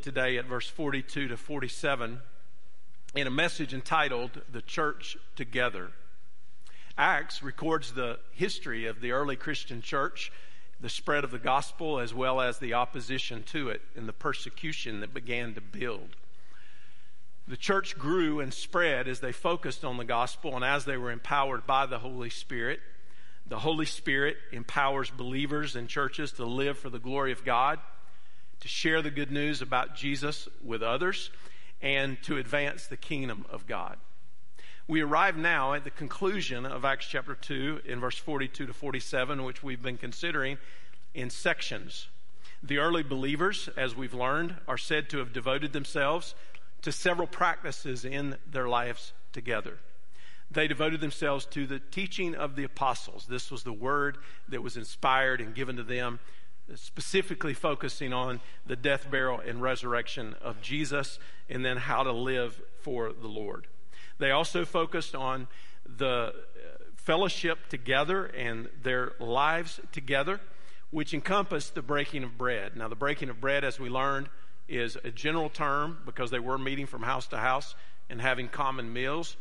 look today at verse 42 to 47 in a message entitled The Church Together. Acts records the history of the early Christian church, the spread of the gospel, as well as the opposition to it and the persecution that began to build. The church grew and spread as they focused on the gospel and as they were empowered by the Holy Spirit. The Holy Spirit empowers believers and churches to live for the glory of God to share the good news about Jesus with others, and to advance the kingdom of God. We arrive now at the conclusion of Acts chapter 2 in verse 42 to 47, which we've been considering in sections. The early believers, as we've learned, are said to have devoted themselves to several practices in their lives together. They devoted themselves to the teaching of the apostles. This was the word that was inspired and given to them specifically focusing on the death, burial, and resurrection of Jesus, and then how to live for the Lord. They also focused on the uh, fellowship together and their lives together, which encompassed the breaking of bread. Now, the breaking of bread, as we learned, is a general term because they were meeting from house to house and having common meals.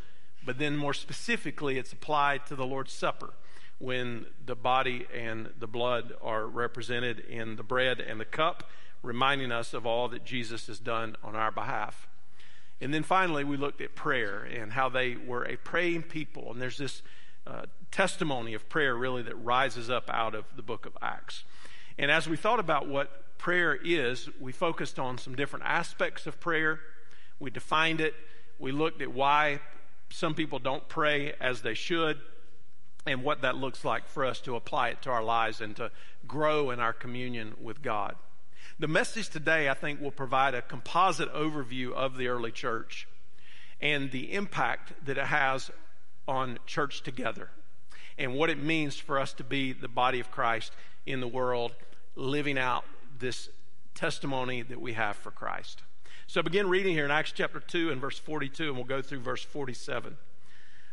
But then, more specifically, it's applied to the Lord's Supper when the body and the blood are represented in the bread and the cup, reminding us of all that Jesus has done on our behalf. And then finally, we looked at prayer and how they were a praying people. And there's this uh, testimony of prayer really that rises up out of the book of Acts. And as we thought about what prayer is, we focused on some different aspects of prayer. We defined it. We looked at why some people don't pray as they should and what that looks like for us to apply it to our lives and to grow in our communion with God. The message today, I think, will provide a composite overview of the early church and the impact that it has on church together and what it means for us to be the body of Christ in the world, living out this testimony that we have for Christ. So begin reading here in Acts chapter 2 and verse 42, and we'll go through verse 47.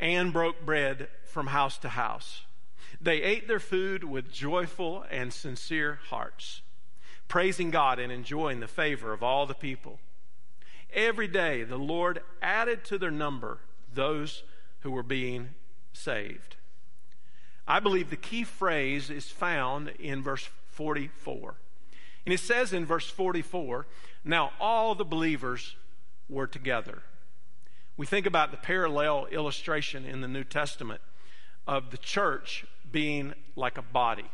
and broke bread from house to house. They ate their food with joyful and sincere hearts, praising God and enjoying the favor of all the people. Every day the Lord added to their number those who were being saved. I believe the key phrase is found in verse 44. And it says in verse 44 now all the believers were together. We think about the parallel illustration in the New Testament of the church being like a body,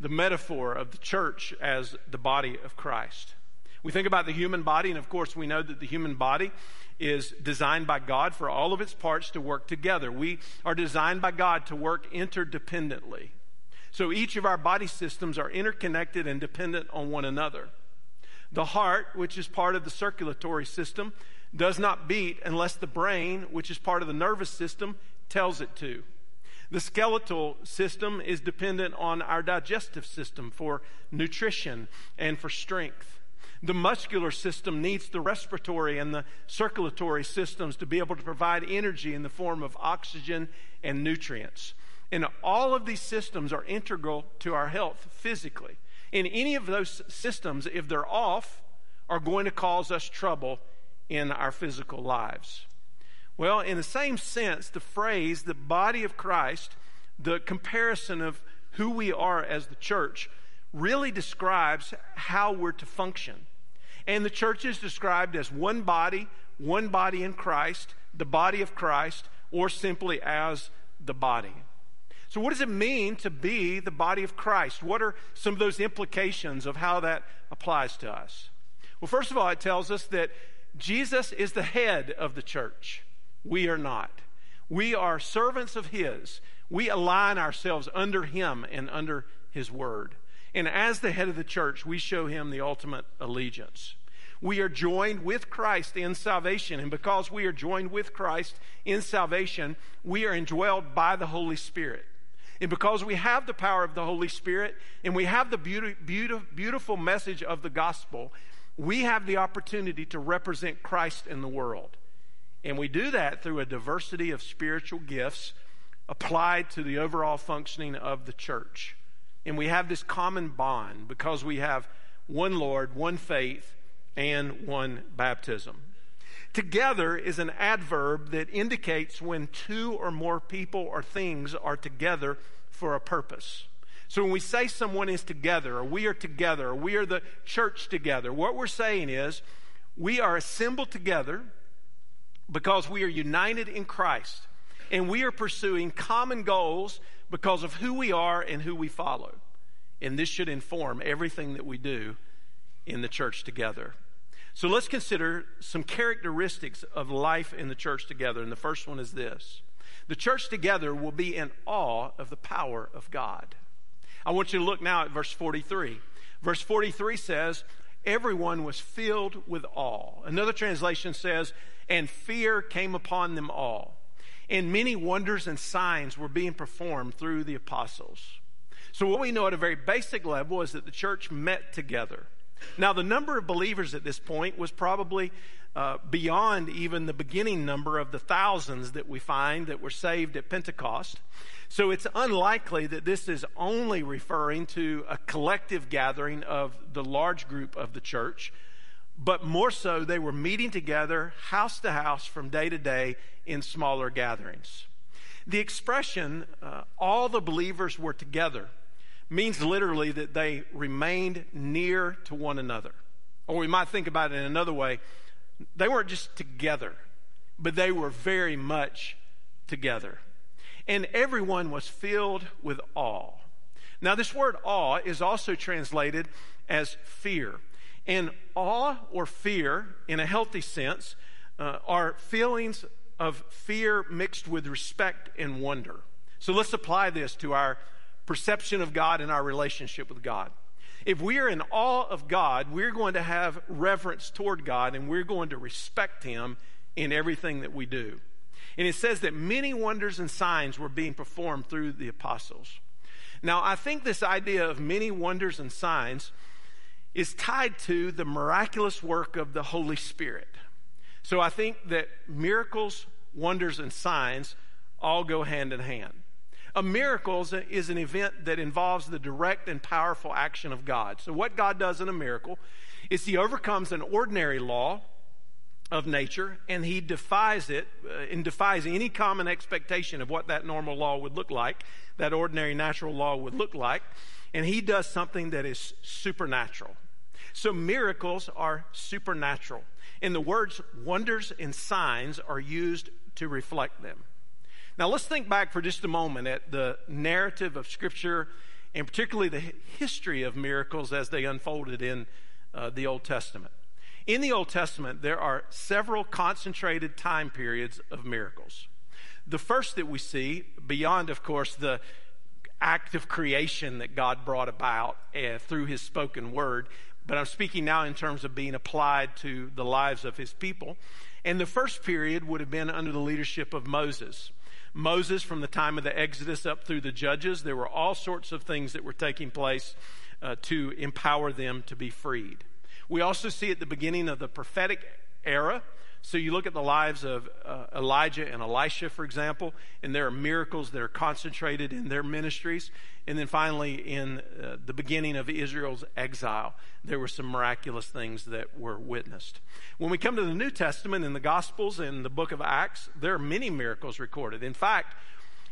the metaphor of the church as the body of Christ. We think about the human body, and of course, we know that the human body is designed by God for all of its parts to work together. We are designed by God to work interdependently. So each of our body systems are interconnected and dependent on one another. The heart, which is part of the circulatory system, does not beat unless the brain, which is part of the nervous system, tells it to. The skeletal system is dependent on our digestive system for nutrition and for strength. The muscular system needs the respiratory and the circulatory systems to be able to provide energy in the form of oxygen and nutrients. And all of these systems are integral to our health physically. And any of those systems, if they're off, are going to cause us trouble in our physical lives. Well, in the same sense, the phrase, the body of Christ, the comparison of who we are as the church, really describes how we're to function. And the church is described as one body, one body in Christ, the body of Christ, or simply as the body. So, what does it mean to be the body of Christ? What are some of those implications of how that applies to us? Well, first of all, it tells us that Jesus is the head of the church. We are not. We are servants of His. We align ourselves under Him and under His word. And as the head of the church, we show Him the ultimate allegiance. We are joined with Christ in salvation. And because we are joined with Christ in salvation, we are indwelled by the Holy Spirit. And because we have the power of the Holy Spirit and we have the beauty, beautiful message of the gospel, we have the opportunity to represent Christ in the world. And we do that through a diversity of spiritual gifts applied to the overall functioning of the church. And we have this common bond because we have one Lord, one faith, and one baptism. Together is an adverb that indicates when two or more people or things are together for a purpose. So when we say someone is together, or we are together, or we are the church together, what we're saying is we are assembled together because we are united in Christ and we are pursuing common goals because of who we are and who we follow. And this should inform everything that we do in the church together. So let's consider some characteristics of life in the church together. And the first one is this the church together will be in awe of the power of God. I want you to look now at verse 43. Verse 43 says, Everyone was filled with awe. Another translation says, And fear came upon them all. And many wonders and signs were being performed through the apostles. So, what we know at a very basic level is that the church met together. Now, the number of believers at this point was probably uh, beyond even the beginning number of the thousands that we find that were saved at Pentecost. So it's unlikely that this is only referring to a collective gathering of the large group of the church, but more so, they were meeting together house to house from day to day in smaller gatherings. The expression, uh, all the believers were together, means literally that they remained near to one another. Or we might think about it in another way they weren't just together, but they were very much together. And everyone was filled with awe. Now, this word awe is also translated as fear. And awe or fear, in a healthy sense, uh, are feelings of fear mixed with respect and wonder. So let's apply this to our perception of God and our relationship with God. If we are in awe of God, we're going to have reverence toward God and we're going to respect Him in everything that we do. And it says that many wonders and signs were being performed through the apostles. Now, I think this idea of many wonders and signs is tied to the miraculous work of the Holy Spirit. So I think that miracles, wonders, and signs all go hand in hand. A miracle is an event that involves the direct and powerful action of God. So, what God does in a miracle is He overcomes an ordinary law of nature and He defies it uh, and defies any common expectation of what that normal law would look like, that ordinary natural law would look like, and He does something that is supernatural. So, miracles are supernatural. And the words wonders and signs are used to reflect them. Now, let's think back for just a moment at the narrative of Scripture and particularly the history of miracles as they unfolded in uh, the Old Testament. In the Old Testament, there are several concentrated time periods of miracles. The first that we see, beyond, of course, the act of creation that God brought about uh, through his spoken word, but I'm speaking now in terms of being applied to the lives of his people. And the first period would have been under the leadership of Moses. Moses from the time of the Exodus up through the Judges. There were all sorts of things that were taking place uh, to empower them to be freed. We also see at the beginning of the prophetic era so you look at the lives of uh, Elijah and Elisha, for example, and there are miracles that are concentrated in their ministries. And then finally, in uh, the beginning of Israel's exile, there were some miraculous things that were witnessed. When we come to the New Testament in the Gospels and the book of Acts, there are many miracles recorded. In fact,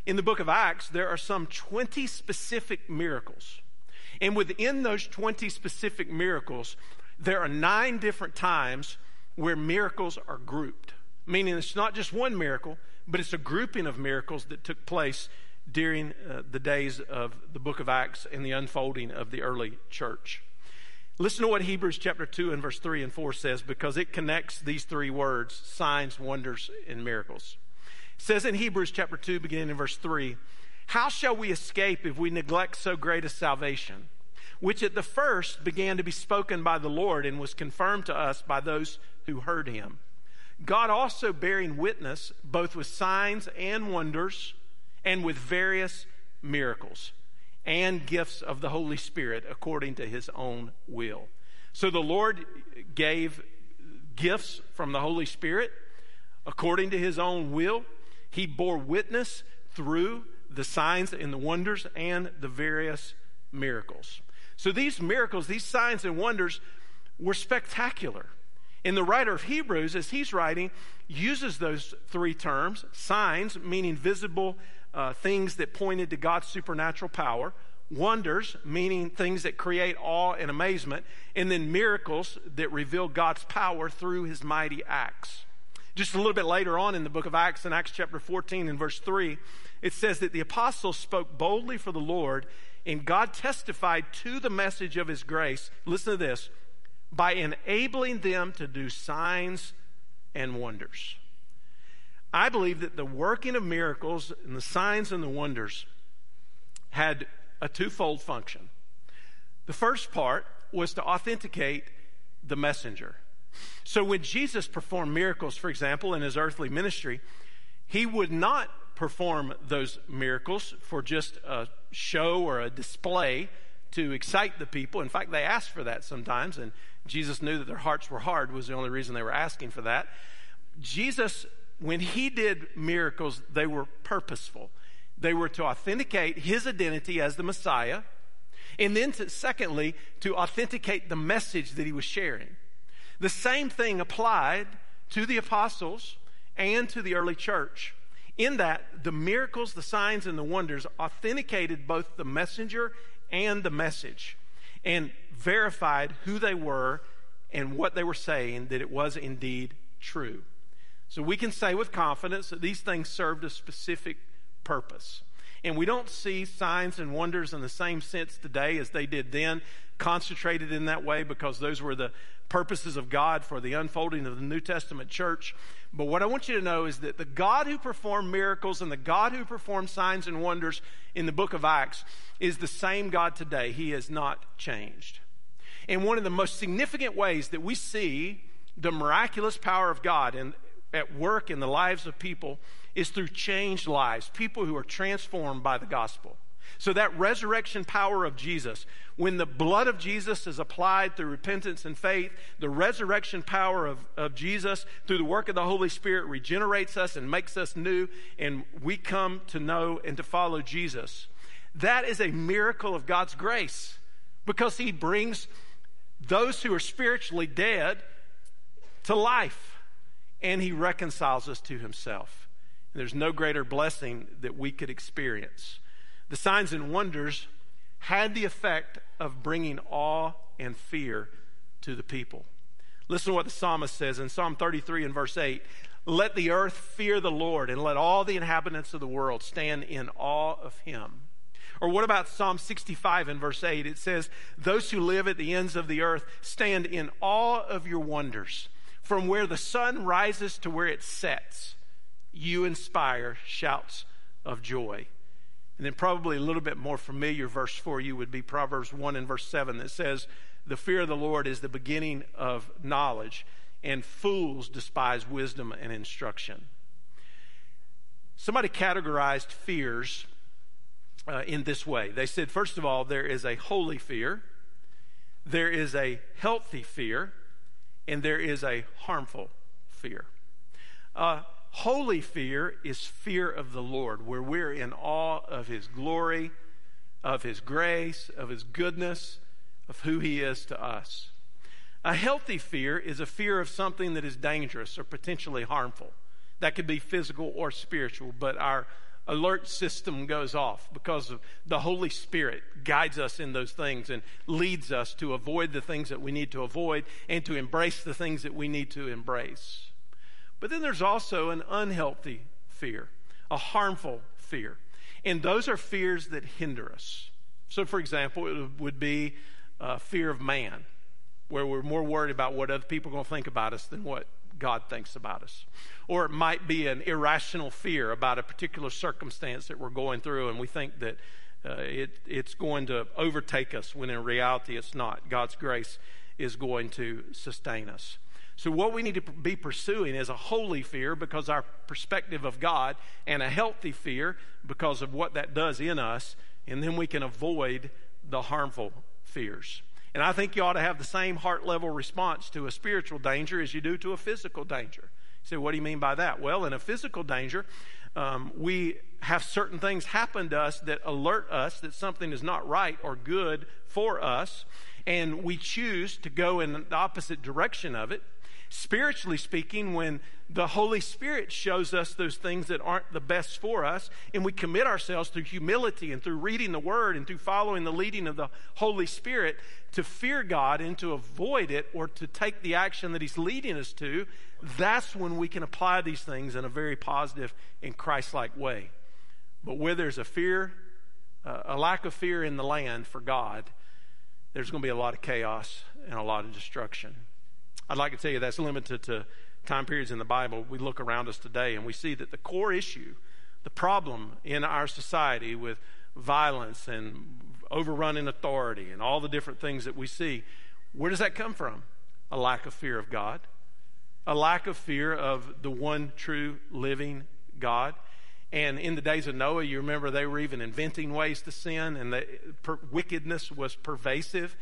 in the book of Acts, there are some 20 specific miracles. And within those 20 specific miracles, there are nine different times where miracles are grouped, meaning it's not just one miracle, but it's a grouping of miracles that took place during uh, the days of the book of Acts and the unfolding of the early church. Listen to what Hebrews chapter 2 and verse 3 and 4 says because it connects these three words signs, wonders, and miracles. It says in Hebrews chapter 2, beginning in verse 3 How shall we escape if we neglect so great a salvation? Which at the first began to be spoken by the Lord and was confirmed to us by those who heard him. God also bearing witness both with signs and wonders and with various miracles and gifts of the Holy Spirit according to his own will. So the Lord gave gifts from the Holy Spirit according to his own will. He bore witness through the signs and the wonders and the various miracles. So these miracles, these signs and wonders were spectacular. And the writer of Hebrews, as he's writing, uses those three terms signs, meaning visible uh, things that pointed to God's supernatural power, wonders, meaning things that create awe and amazement, and then miracles that reveal God's power through his mighty acts. Just a little bit later on in the book of Acts, in Acts chapter 14 and verse 3, it says that the apostles spoke boldly for the Lord, and God testified to the message of his grace. Listen to this by enabling them to do signs and wonders. I believe that the working of miracles and the signs and the wonders had a twofold function. The first part was to authenticate the messenger. So when Jesus performed miracles, for example, in his earthly ministry, he would not perform those miracles for just a show or a display to excite the people. In fact, they asked for that sometimes, and Jesus knew that their hearts were hard, was the only reason they were asking for that. Jesus, when he did miracles, they were purposeful. They were to authenticate his identity as the Messiah, and then, to, secondly, to authenticate the message that he was sharing. The same thing applied to the apostles and to the early church, in that the miracles, the signs, and the wonders authenticated both the messenger and the message and verified who they were and what they were saying, that it was indeed true. So we can say with confidence that these things served a specific purpose. And we don't see signs and wonders in the same sense today as they did then, concentrated in that way because those were the purposes of God for the unfolding of the New Testament church. But what I want you to know is that the God who performed miracles and the God who performed signs and wonders in the book of Acts is the same God today. He has not changed. And one of the most significant ways that we see the miraculous power of God in, at work in the lives of people is through changed lives, people who are transformed by the gospel. So, that resurrection power of Jesus, when the blood of Jesus is applied through repentance and faith, the resurrection power of, of Jesus through the work of the Holy Spirit regenerates us and makes us new, and we come to know and to follow Jesus. That is a miracle of God's grace because He brings those who are spiritually dead to life and He reconciles us to Himself. There's no greater blessing that we could experience. The signs and wonders had the effect of bringing awe and fear to the people. Listen to what the psalmist says in Psalm 33 and verse 8 Let the earth fear the Lord, and let all the inhabitants of the world stand in awe of him. Or what about Psalm 65 and verse 8? It says, Those who live at the ends of the earth stand in awe of your wonders. From where the sun rises to where it sets, you inspire shouts of joy. And then, probably a little bit more familiar verse for you would be Proverbs 1 and verse 7 that says, The fear of the Lord is the beginning of knowledge, and fools despise wisdom and instruction. Somebody categorized fears uh, in this way. They said, first of all, there is a holy fear, there is a healthy fear, and there is a harmful fear. Uh, Holy fear is fear of the Lord, where we're in awe of His glory, of His grace, of His goodness, of who He is to us. A healthy fear is a fear of something that is dangerous or potentially harmful. That could be physical or spiritual, but our alert system goes off because of the Holy Spirit guides us in those things and leads us to avoid the things that we need to avoid and to embrace the things that we need to embrace. But then there's also an unhealthy fear, a harmful fear. And those are fears that hinder us. So, for example, it would be uh, fear of man, where we're more worried about what other people are going to think about us than what God thinks about us. Or it might be an irrational fear about a particular circumstance that we're going through, and we think that uh, it, it's going to overtake us when in reality it's not. God's grace is going to sustain us. So, what we need to be pursuing is a holy fear because our perspective of God, and a healthy fear because of what that does in us, and then we can avoid the harmful fears. And I think you ought to have the same heart level response to a spiritual danger as you do to a physical danger. You say, what do you mean by that? Well, in a physical danger, um, we have certain things happen to us that alert us that something is not right or good for us, and we choose to go in the opposite direction of it. Spiritually speaking, when the Holy Spirit shows us those things that aren't the best for us, and we commit ourselves through humility and through reading the Word and through following the leading of the Holy Spirit to fear God and to avoid it or to take the action that He's leading us to, that's when we can apply these things in a very positive and Christ like way. But where there's a fear, uh, a lack of fear in the land for God, there's going to be a lot of chaos and a lot of destruction. I'd like to tell you that's limited to time periods in the Bible. We look around us today and we see that the core issue, the problem in our society with violence and overrunning authority and all the different things that we see, where does that come from? A lack of fear of God, a lack of fear of the one true living God. And in the days of Noah, you remember they were even inventing ways to sin, and the per- wickedness was pervasive.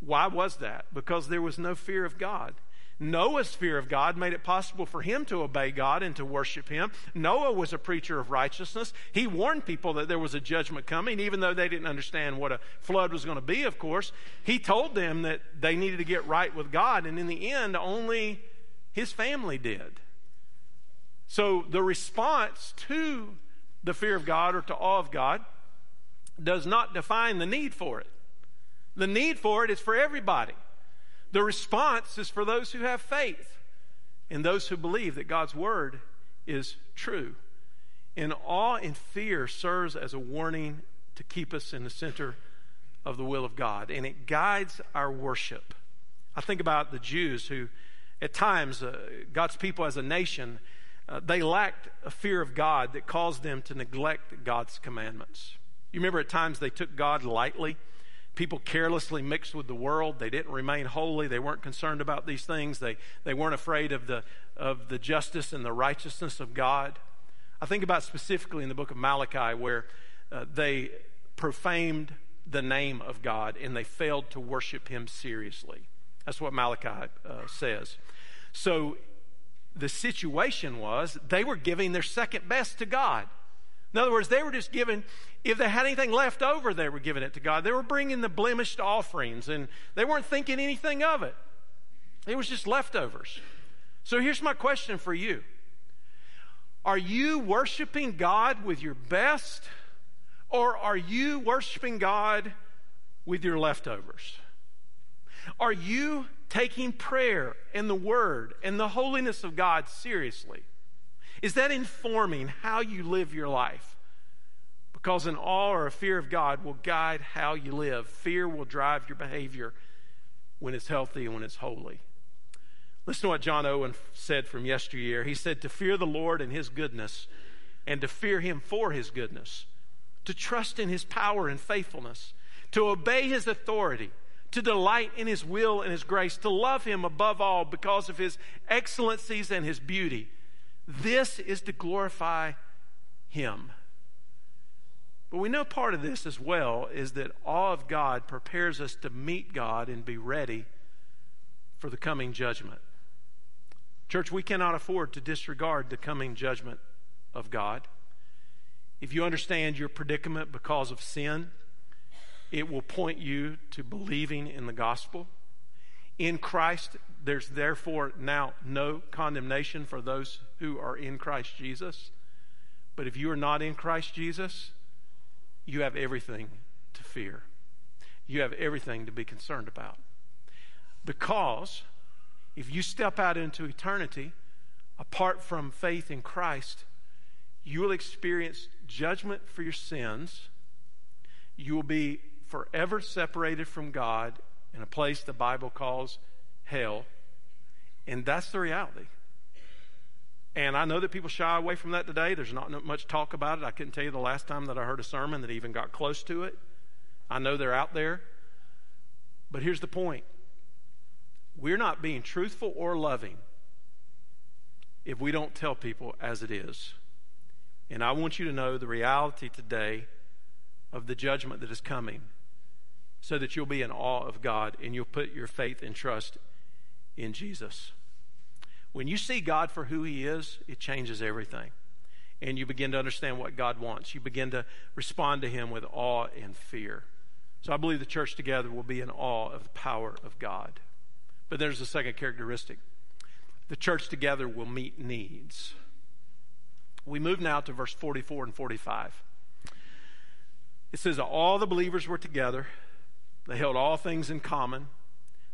Why was that? Because there was no fear of God. Noah's fear of God made it possible for him to obey God and to worship him. Noah was a preacher of righteousness. He warned people that there was a judgment coming, even though they didn't understand what a flood was going to be, of course. He told them that they needed to get right with God, and in the end, only his family did. So the response to the fear of God or to awe of God does not define the need for it. The need for it is for everybody. The response is for those who have faith and those who believe that God's word is true. And awe and fear serves as a warning to keep us in the center of the will of God, and it guides our worship. I think about the Jews who, at times, uh, God's people as a nation, uh, they lacked a fear of God that caused them to neglect God's commandments. You remember at times they took God lightly. People carelessly mixed with the world. They didn't remain holy. They weren't concerned about these things. They, they weren't afraid of the, of the justice and the righteousness of God. I think about specifically in the book of Malachi where uh, they profaned the name of God and they failed to worship Him seriously. That's what Malachi uh, says. So the situation was they were giving their second best to God. In other words, they were just giving, if they had anything left over, they were giving it to God. They were bringing the blemished offerings, and they weren't thinking anything of it. It was just leftovers. So here's my question for you Are you worshiping God with your best, or are you worshiping God with your leftovers? Are you taking prayer and the Word and the holiness of God seriously? Is that informing how you live your life? Because an awe or a fear of God will guide how you live. Fear will drive your behavior when it's healthy and when it's holy. Listen to what John Owen said from yesteryear. He said, To fear the Lord and his goodness, and to fear him for his goodness, to trust in his power and faithfulness, to obey his authority, to delight in his will and his grace, to love him above all because of his excellencies and his beauty this is to glorify Him. But we know part of this as well is that awe of God prepares us to meet God and be ready for the coming judgment. Church, we cannot afford to disregard the coming judgment of God. If you understand your predicament because of sin, it will point you to believing in the gospel. In Christ, there's therefore now no condemnation for those who are in Christ Jesus. But if you are not in Christ Jesus, you have everything to fear. You have everything to be concerned about. Because if you step out into eternity apart from faith in Christ, you will experience judgment for your sins. You will be forever separated from God in a place the Bible calls hell. And that's the reality. And I know that people shy away from that today. There's not much talk about it. I couldn't tell you the last time that I heard a sermon that even got close to it. I know they're out there. But here's the point we're not being truthful or loving if we don't tell people as it is. And I want you to know the reality today of the judgment that is coming so that you'll be in awe of God and you'll put your faith and trust in Jesus. When you see God for who He is, it changes everything. And you begin to understand what God wants. You begin to respond to Him with awe and fear. So I believe the church together will be in awe of the power of God. But there's a second characteristic the church together will meet needs. We move now to verse 44 and 45. It says, All the believers were together, they held all things in common.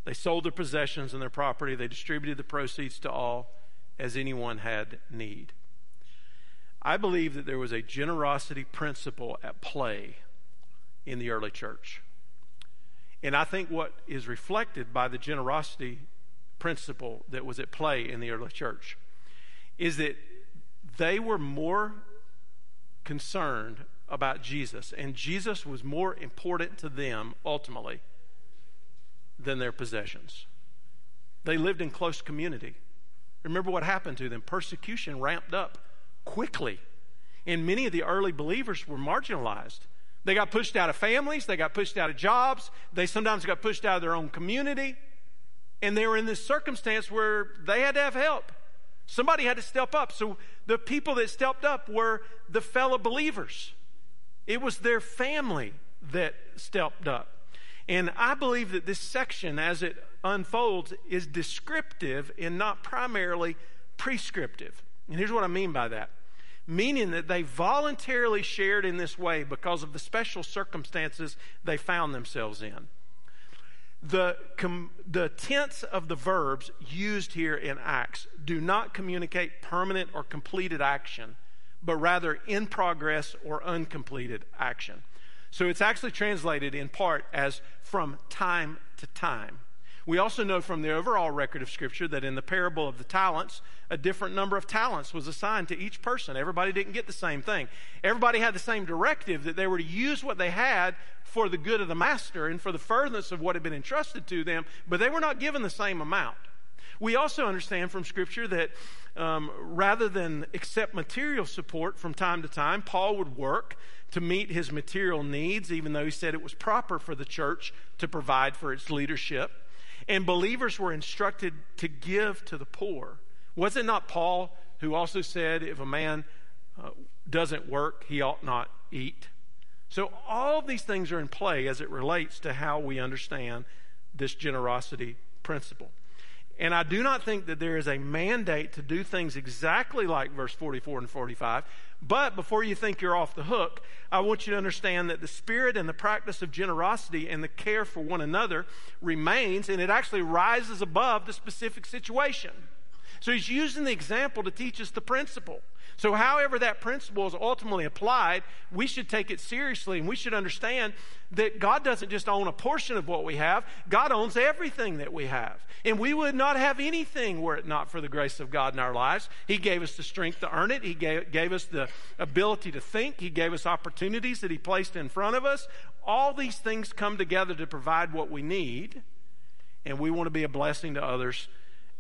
They sold their possessions and their property. They distributed the proceeds to all as anyone had need. I believe that there was a generosity principle at play in the early church. And I think what is reflected by the generosity principle that was at play in the early church is that they were more concerned about Jesus, and Jesus was more important to them ultimately than their possessions. They lived in close community. Remember what happened to them? Persecution ramped up quickly, and many of the early believers were marginalized. They got pushed out of families, they got pushed out of jobs, they sometimes got pushed out of their own community. And they were in this circumstance where they had to have help. Somebody had to step up. So the people that stepped up were the fellow believers, it was their family that stepped up. And I believe that this section, as it unfolds, is descriptive and not primarily prescriptive. And here's what I mean by that meaning that they voluntarily shared in this way because of the special circumstances they found themselves in. The, com, the tense of the verbs used here in Acts do not communicate permanent or completed action, but rather in progress or uncompleted action. So it's actually translated in part as from time to time. We also know from the overall record of Scripture that in the parable of the talents, a different number of talents was assigned to each person. Everybody didn't get the same thing. Everybody had the same directive that they were to use what they had for the good of the master and for the furtherance of what had been entrusted to them, but they were not given the same amount. We also understand from Scripture that um, rather than accept material support from time to time, Paul would work to meet his material needs, even though he said it was proper for the church to provide for its leadership. And believers were instructed to give to the poor. Was it not Paul who also said, if a man uh, doesn't work, he ought not eat? So, all of these things are in play as it relates to how we understand this generosity principle. And I do not think that there is a mandate to do things exactly like verse 44 and 45. But before you think you're off the hook, I want you to understand that the spirit and the practice of generosity and the care for one another remains, and it actually rises above the specific situation. So he's using the example to teach us the principle. So, however, that principle is ultimately applied, we should take it seriously and we should understand that God doesn't just own a portion of what we have, God owns everything that we have. And we would not have anything were it not for the grace of God in our lives. He gave us the strength to earn it, He gave, gave us the ability to think, He gave us opportunities that He placed in front of us. All these things come together to provide what we need, and we want to be a blessing to others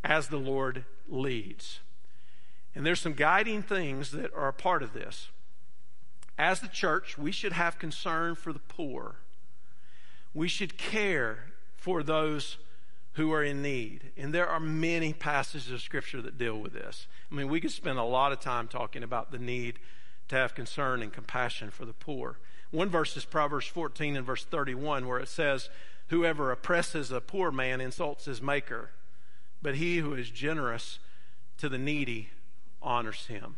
as the Lord leads. And there's some guiding things that are a part of this. As the church, we should have concern for the poor. We should care for those who are in need. And there are many passages of Scripture that deal with this. I mean, we could spend a lot of time talking about the need to have concern and compassion for the poor. One verse is Proverbs 14 and verse 31, where it says, Whoever oppresses a poor man insults his maker, but he who is generous to the needy honors him.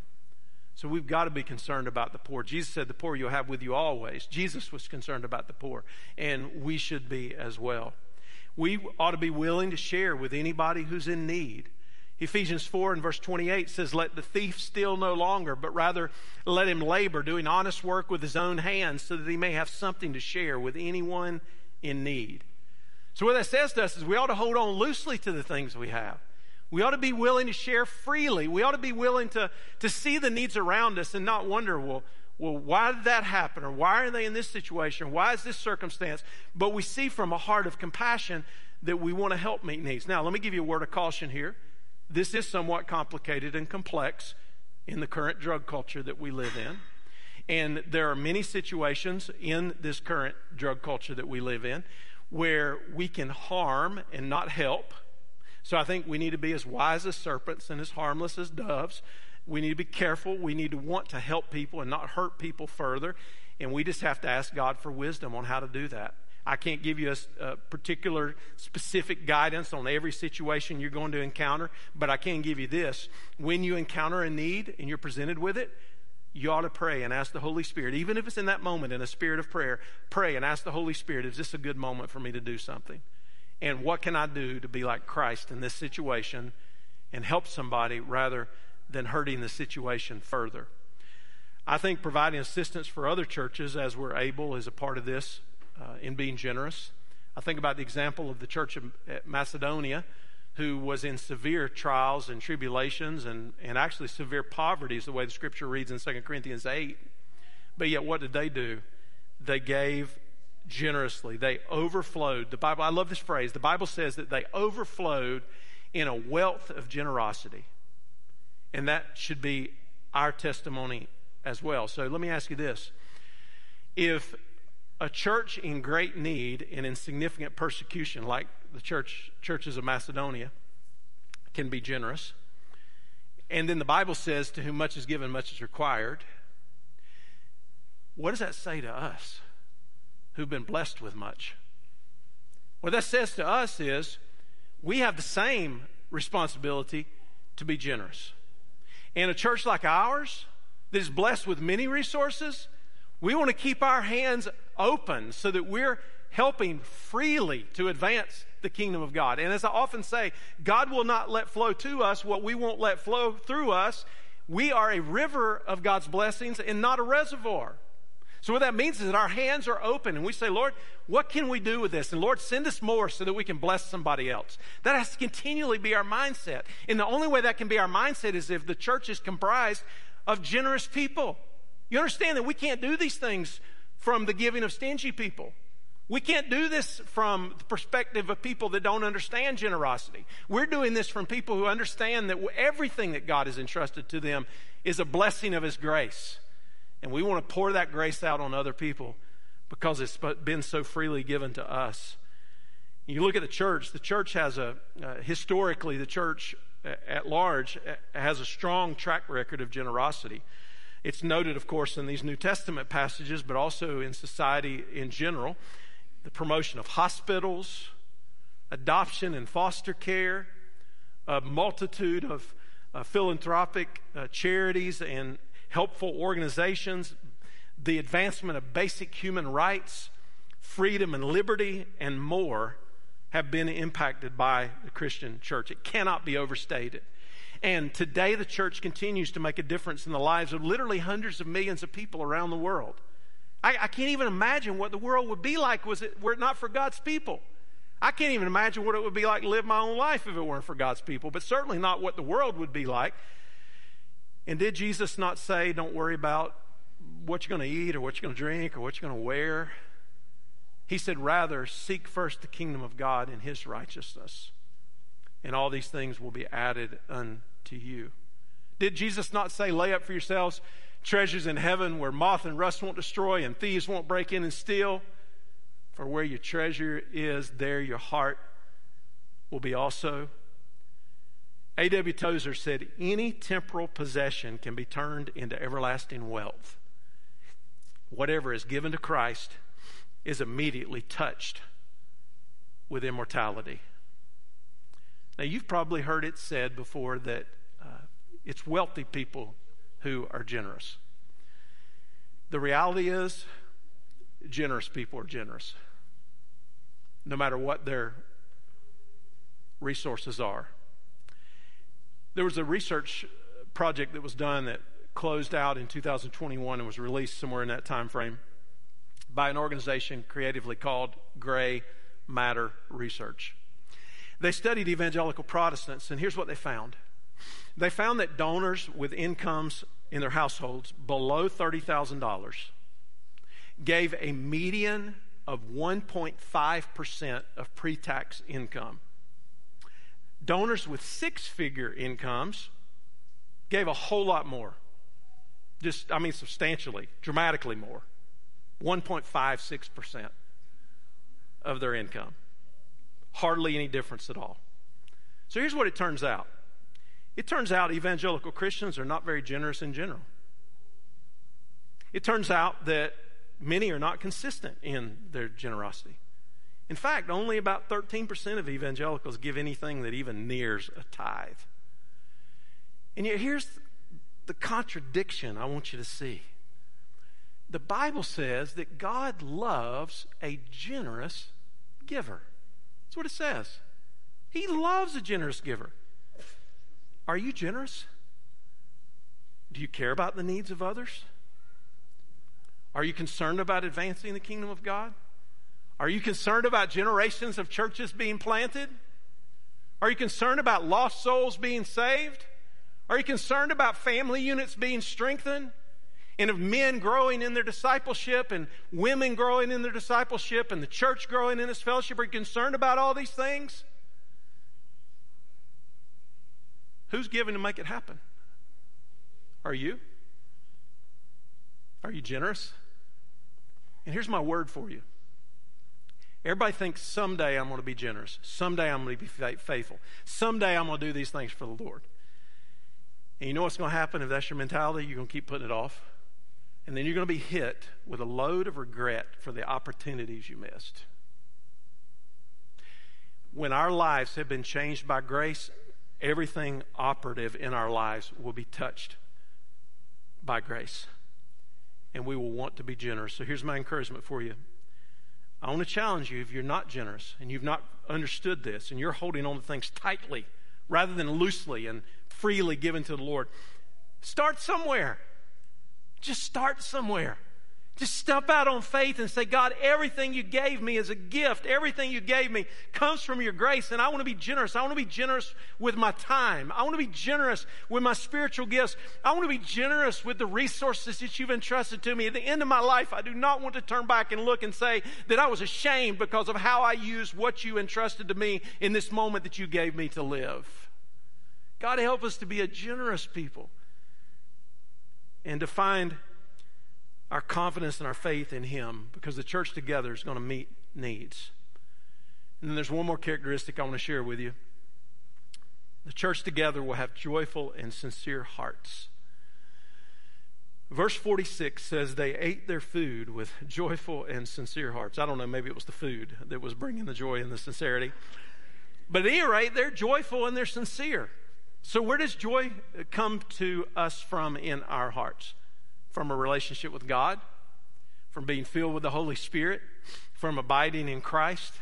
So we've got to be concerned about the poor. Jesus said, The poor you'll have with you always. Jesus was concerned about the poor, and we should be as well. We ought to be willing to share with anybody who's in need. Ephesians 4 and verse 28 says, Let the thief steal no longer, but rather let him labor, doing honest work with his own hands, so that he may have something to share with anyone in need. So, what that says to us is we ought to hold on loosely to the things we have. We ought to be willing to share freely. We ought to be willing to, to see the needs around us and not wonder, well, well, why did that happen? Or why are they in this situation? Why is this circumstance? But we see from a heart of compassion that we want to help meet needs. Now, let me give you a word of caution here. This is somewhat complicated and complex in the current drug culture that we live in. And there are many situations in this current drug culture that we live in where we can harm and not help. So I think we need to be as wise as serpents and as harmless as doves. We need to be careful. We need to want to help people and not hurt people further. And we just have to ask God for wisdom on how to do that. I can't give you a, a, particular specific guidance on every situation you're going to encounter, but I can give you this. When you encounter a need and you're presented with it, you ought to pray and ask the Holy Spirit, even if it's in that moment in a spirit of prayer, pray and ask the Holy Spirit, is this a good moment for me to do something? And what can I do to be like Christ in this situation and help somebody rather than hurting the situation further? I think providing assistance for other churches as we're able is a part of this uh, in being generous. I think about the example of the church of Macedonia who was in severe trials and tribulations and, and actually severe poverty, is the way the scripture reads in 2 Corinthians 8. But yet, what did they do? They gave generously. They overflowed. The Bible, I love this phrase. The Bible says that they overflowed in a wealth of generosity. And that should be our testimony as well. So let me ask you this. If a church in great need and in significant persecution, like the church churches of Macedonia can be generous. And then the Bible says, To whom much is given, much is required. What does that say to us who've been blessed with much? What that says to us is we have the same responsibility to be generous. In a church like ours that is blessed with many resources, we want to keep our hands open so that we're helping freely to advance the kingdom of God. And as I often say, God will not let flow to us what we won't let flow through us. We are a river of God's blessings and not a reservoir. So, what that means is that our hands are open and we say, Lord, what can we do with this? And Lord, send us more so that we can bless somebody else. That has to continually be our mindset. And the only way that can be our mindset is if the church is comprised of generous people. You understand that we can't do these things from the giving of stingy people. We can't do this from the perspective of people that don't understand generosity. We're doing this from people who understand that everything that God has entrusted to them is a blessing of His grace. And we want to pour that grace out on other people because it's been so freely given to us. You look at the church, the church has a, uh, historically, the church at large has a strong track record of generosity. It's noted, of course, in these New Testament passages, but also in society in general the promotion of hospitals, adoption and foster care, a multitude of uh, philanthropic uh, charities and helpful organizations, the advancement of basic human rights, freedom and liberty, and more have been impacted by the Christian church. It cannot be overstated. And today, the church continues to make a difference in the lives of literally hundreds of millions of people around the world. I, I can't even imagine what the world would be like was it were it not for God's people. I can't even imagine what it would be like to live my own life if it weren't for God's people, but certainly not what the world would be like. And did Jesus not say, don't worry about what you're going to eat or what you're going to drink or what you're going to wear? He said, rather, seek first the kingdom of God and his righteousness, and all these things will be added unto you. Did Jesus not say, lay up for yourselves treasures in heaven where moth and rust won't destroy and thieves won't break in and steal. For where your treasure is, there your heart will be also. A.W. Tozer said, Any temporal possession can be turned into everlasting wealth. Whatever is given to Christ is immediately touched with immortality. Now, you've probably heard it said before that uh, it's wealthy people who are generous. The reality is, generous people are generous, no matter what their resources are. There was a research uh, project that was done that closed out in 2021 and was released somewhere in that time frame by an organization creatively called Grey Matter Research. They studied evangelical Protestants, and here's what they found. They found that donors with incomes in their households below $30,000 gave a median of 1.5% of pre tax income. Donors with six figure incomes gave a whole lot more. Just, I mean, substantially, dramatically more. 1.56% of their income. Hardly any difference at all. So here's what it turns out it turns out evangelical Christians are not very generous in general. It turns out that many are not consistent in their generosity. In fact, only about 13% of evangelicals give anything that even nears a tithe. And yet, here's the contradiction I want you to see. The Bible says that God loves a generous giver. That's what it says. He loves a generous giver. Are you generous? Do you care about the needs of others? Are you concerned about advancing the kingdom of God? Are you concerned about generations of churches being planted? Are you concerned about lost souls being saved? Are you concerned about family units being strengthened? And of men growing in their discipleship and women growing in their discipleship and the church growing in its fellowship? Are you concerned about all these things? Who's giving to make it happen? Are you? Are you generous? And here's my word for you. Everybody thinks someday I'm going to be generous. Someday I'm going to be faithful. Someday I'm going to do these things for the Lord. And you know what's going to happen if that's your mentality? You're going to keep putting it off. And then you're going to be hit with a load of regret for the opportunities you missed. When our lives have been changed by grace, everything operative in our lives will be touched by grace. And we will want to be generous. So here's my encouragement for you. I want to challenge you if you're not generous and you've not understood this and you're holding on to things tightly rather than loosely and freely given to the Lord, start somewhere. Just start somewhere. Just step out on faith and say, God, everything you gave me is a gift. Everything you gave me comes from your grace, and I want to be generous. I want to be generous with my time. I want to be generous with my spiritual gifts. I want to be generous with the resources that you've entrusted to me. At the end of my life, I do not want to turn back and look and say that I was ashamed because of how I used what you entrusted to me in this moment that you gave me to live. God, help us to be a generous people and to find our confidence and our faith in Him because the church together is going to meet needs. And then there's one more characteristic I want to share with you. The church together will have joyful and sincere hearts. Verse 46 says they ate their food with joyful and sincere hearts. I don't know, maybe it was the food that was bringing the joy and the sincerity. But at any rate, they're joyful and they're sincere. So, where does joy come to us from in our hearts? From a relationship with God, from being filled with the Holy Spirit, from abiding in Christ.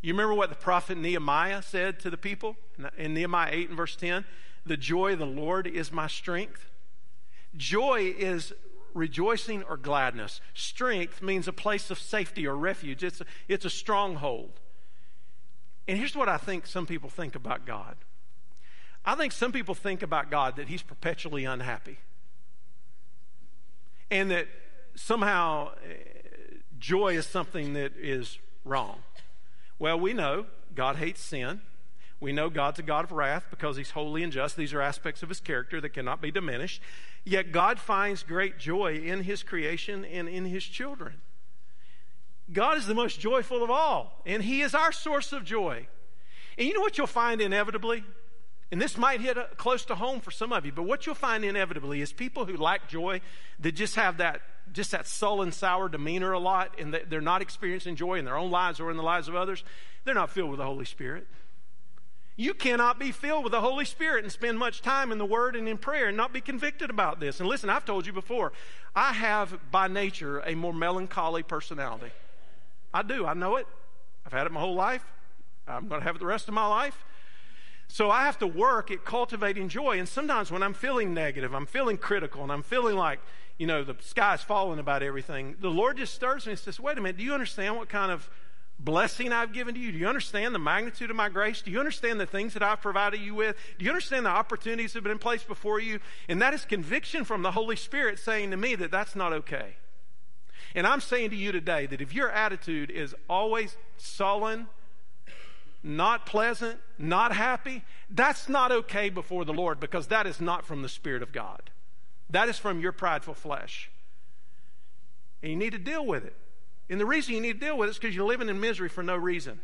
You remember what the prophet Nehemiah said to the people in Nehemiah 8 and verse 10? The joy of the Lord is my strength. Joy is rejoicing or gladness. Strength means a place of safety or refuge, it's a, it's a stronghold. And here's what I think some people think about God I think some people think about God that He's perpetually unhappy and that somehow eh, joy is something that is wrong. Well, we know God hates sin. We know God's a God of wrath because he's holy and just. These are aspects of his character that cannot be diminished. Yet God finds great joy in his creation and in his children. God is the most joyful of all, and he is our source of joy. And you know what you'll find inevitably? And this might hit uh, close to home for some of you, but what you'll find inevitably is people who lack joy, that just have that just that sullen, sour demeanor a lot, and they're not experiencing joy in their own lives or in the lives of others, they're not filled with the Holy Spirit. You cannot be filled with the Holy Spirit and spend much time in the Word and in prayer and not be convicted about this. And listen, I've told you before, I have by nature a more melancholy personality. I do, I know it. I've had it my whole life. I'm going to have it the rest of my life. So I have to work at cultivating joy. And sometimes when I'm feeling negative, I'm feeling critical, and I'm feeling like, you know, the sky's falling about everything, the Lord just stirs me and says, wait a minute, do you understand what kind of blessing I've given to you? Do you understand the magnitude of my grace? Do you understand the things that I've provided you with? Do you understand the opportunities that have been placed before you? And that is conviction from the Holy Spirit saying to me that that's not okay. And I'm saying to you today that if your attitude is always sullen, not pleasant, not happy, that's not okay before the Lord because that is not from the Spirit of God. That is from your prideful flesh. And you need to deal with it. And the reason you need to deal with it is because you're living in misery for no reason.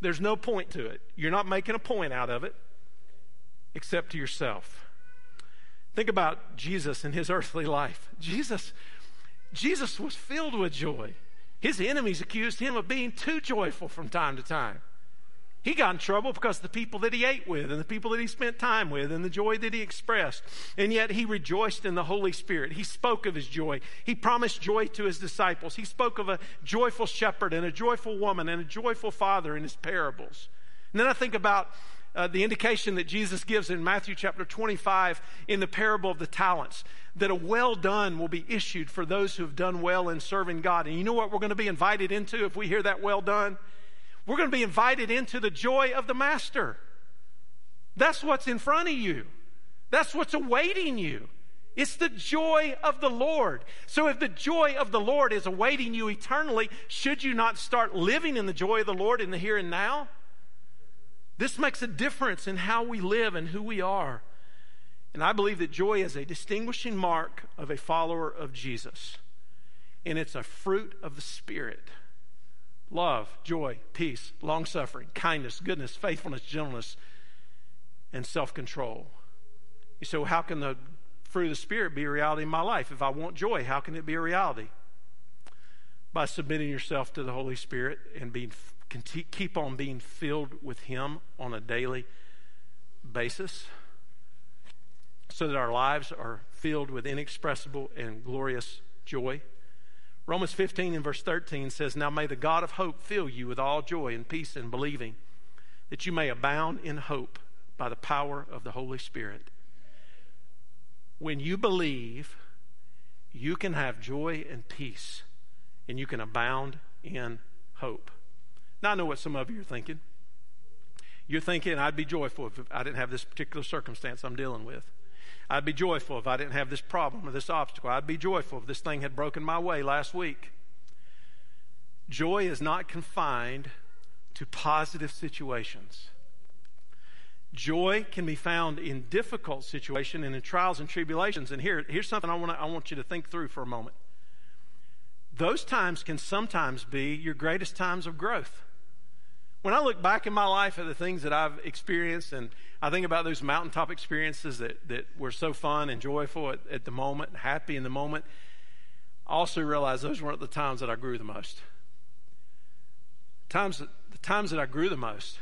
There's no point to it. You're not making a point out of it except to yourself. Think about Jesus and his earthly life. Jesus, Jesus was filled with joy. His enemies accused him of being too joyful from time to time. He got in trouble because the people that he ate with and the people that he spent time with and the joy that he expressed. And yet he rejoiced in the Holy Spirit. He spoke of his joy. He promised joy to his disciples. He spoke of a joyful shepherd and a joyful woman and a joyful father in his parables. And then I think about uh, the indication that Jesus gives in Matthew chapter 25 in the parable of the talents that a well done will be issued for those who have done well in serving God. And you know what we're going to be invited into if we hear that well done? We're going to be invited into the joy of the Master. That's what's in front of you, that's what's awaiting you. It's the joy of the Lord. So, if the joy of the Lord is awaiting you eternally, should you not start living in the joy of the Lord in the here and now? This makes a difference in how we live and who we are. And I believe that joy is a distinguishing mark of a follower of Jesus. And it's a fruit of the Spirit love, joy, peace, long suffering, kindness, goodness, faithfulness, gentleness, and self control. You say, well, how can the fruit of the Spirit be a reality in my life? If I want joy, how can it be a reality? By submitting yourself to the Holy Spirit and being, keep on being filled with Him on a daily basis so that our lives are filled with inexpressible and glorious joy. Romans 15 and verse 13 says, Now may the God of hope fill you with all joy and peace in believing, that you may abound in hope by the power of the Holy Spirit. When you believe, you can have joy and peace, and you can abound in hope. Now, I know what some of you are thinking. You're thinking, I'd be joyful if I didn't have this particular circumstance I'm dealing with. I'd be joyful if I didn't have this problem or this obstacle. I'd be joyful if this thing had broken my way last week. Joy is not confined to positive situations. Joy can be found in difficult situations and in trials and tribulations. And here, here's something I, wanna, I want you to think through for a moment. Those times can sometimes be your greatest times of growth. When I look back in my life at the things that I've experienced, and I think about those mountaintop experiences that, that were so fun and joyful at, at the moment, happy in the moment, I also realize those weren't the times that I grew the most. Times, the times that I grew the most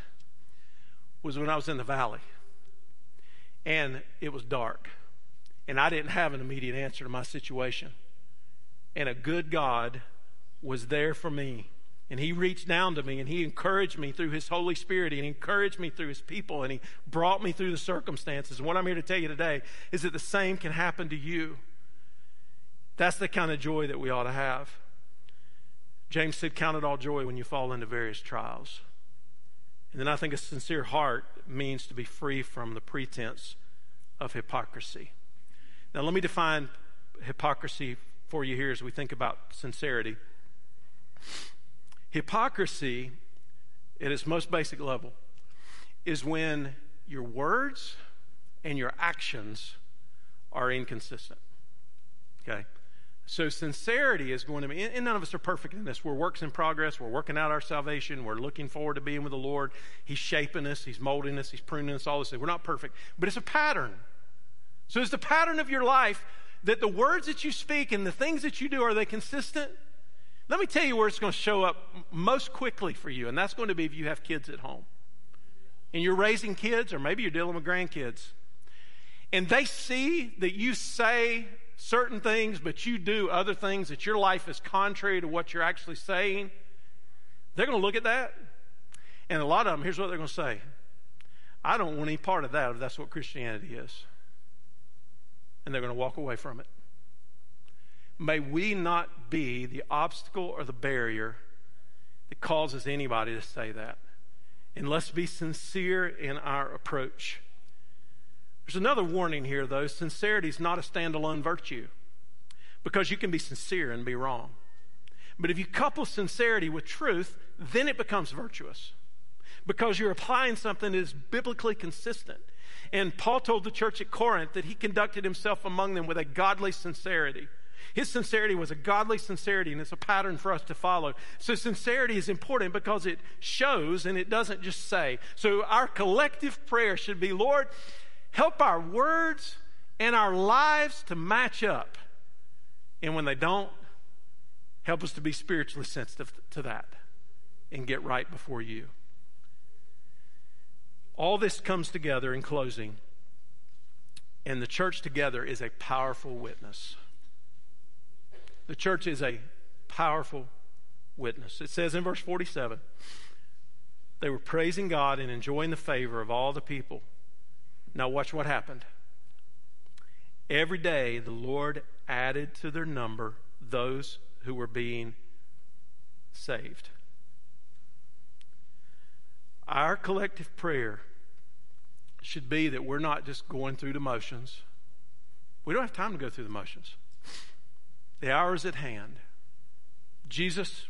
was when I was in the valley and it was dark and I didn't have an immediate answer to my situation. And a good God was there for me and he reached down to me and he encouraged me through his Holy Spirit and he encouraged me through his people and he brought me through the circumstances. And what I'm here to tell you today is that the same can happen to you. That's the kind of joy that we ought to have. James said, Count it all joy when you fall into various trials. And then I think a sincere heart means to be free from the pretense of hypocrisy. Now, let me define hypocrisy for you here as we think about sincerity. Hypocrisy, at its most basic level, is when your words and your actions are inconsistent. Okay? So, sincerity is going to be, and none of us are perfect in this. We're works in progress. We're working out our salvation. We're looking forward to being with the Lord. He's shaping us, He's molding us, He's pruning us, all this. We're not perfect, but it's a pattern. So, is the pattern of your life that the words that you speak and the things that you do, are they consistent? Let me tell you where it's going to show up most quickly for you, and that's going to be if you have kids at home. And you're raising kids, or maybe you're dealing with grandkids. And they see that you say certain things, but you do other things, that your life is contrary to what you're actually saying. They're going to look at that. And a lot of them, here's what they're going to say I don't want any part of that if that's what Christianity is. And they're going to walk away from it. May we not be the obstacle or the barrier that causes anybody to say that. And let's be sincere in our approach. There's another warning here, though. Sincerity is not a standalone virtue because you can be sincere and be wrong. But if you couple sincerity with truth, then it becomes virtuous because you're applying something that is biblically consistent. And Paul told the church at Corinth that he conducted himself among them with a godly sincerity. His sincerity was a godly sincerity, and it's a pattern for us to follow. So, sincerity is important because it shows and it doesn't just say. So, our collective prayer should be Lord, help our words and our lives to match up. And when they don't, help us to be spiritually sensitive to that and get right before you. All this comes together in closing, and the church together is a powerful witness. The church is a powerful witness. It says in verse 47 they were praising God and enjoying the favor of all the people. Now, watch what happened. Every day, the Lord added to their number those who were being saved. Our collective prayer should be that we're not just going through the motions. We don't have time to go through the motions. The hour is at hand. Jesus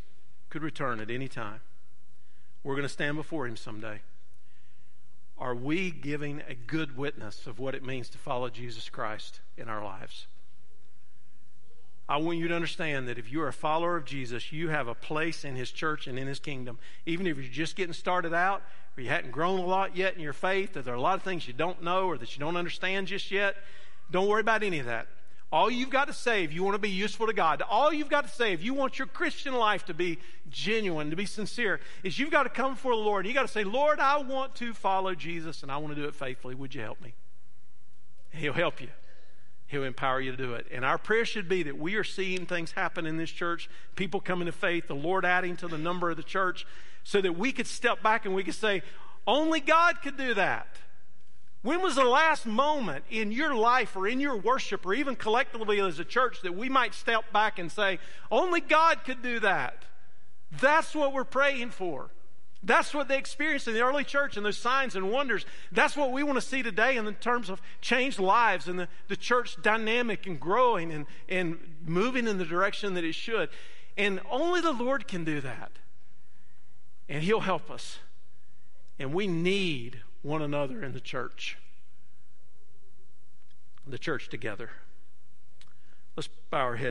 could return at any time. We're going to stand before him someday. Are we giving a good witness of what it means to follow Jesus Christ in our lives? I want you to understand that if you're a follower of Jesus, you have a place in His church and in His kingdom. Even if you're just getting started out, or you hadn't grown a lot yet in your faith, or there are a lot of things you don't know or that you don't understand just yet, don't worry about any of that. All you've got to say if you want to be useful to God, all you've got to say if you want your Christian life to be genuine, to be sincere, is you've got to come before the Lord and you got to say, Lord, I want to follow Jesus and I want to do it faithfully. Would you help me? He'll help you. He'll empower you to do it. And our prayer should be that we are seeing things happen in this church, people coming to faith, the Lord adding to the number of the church, so that we could step back and we could say, only God could do that. When was the last moment in your life or in your worship or even collectively as a church that we might step back and say, only God could do that? That's what we're praying for. That's what they experienced in the early church and those signs and wonders. That's what we want to see today in terms of changed lives and the, the church dynamic and growing and, and moving in the direction that it should. And only the Lord can do that. And He'll help us. And we need one another in the church. The church together. Let's bow our heads.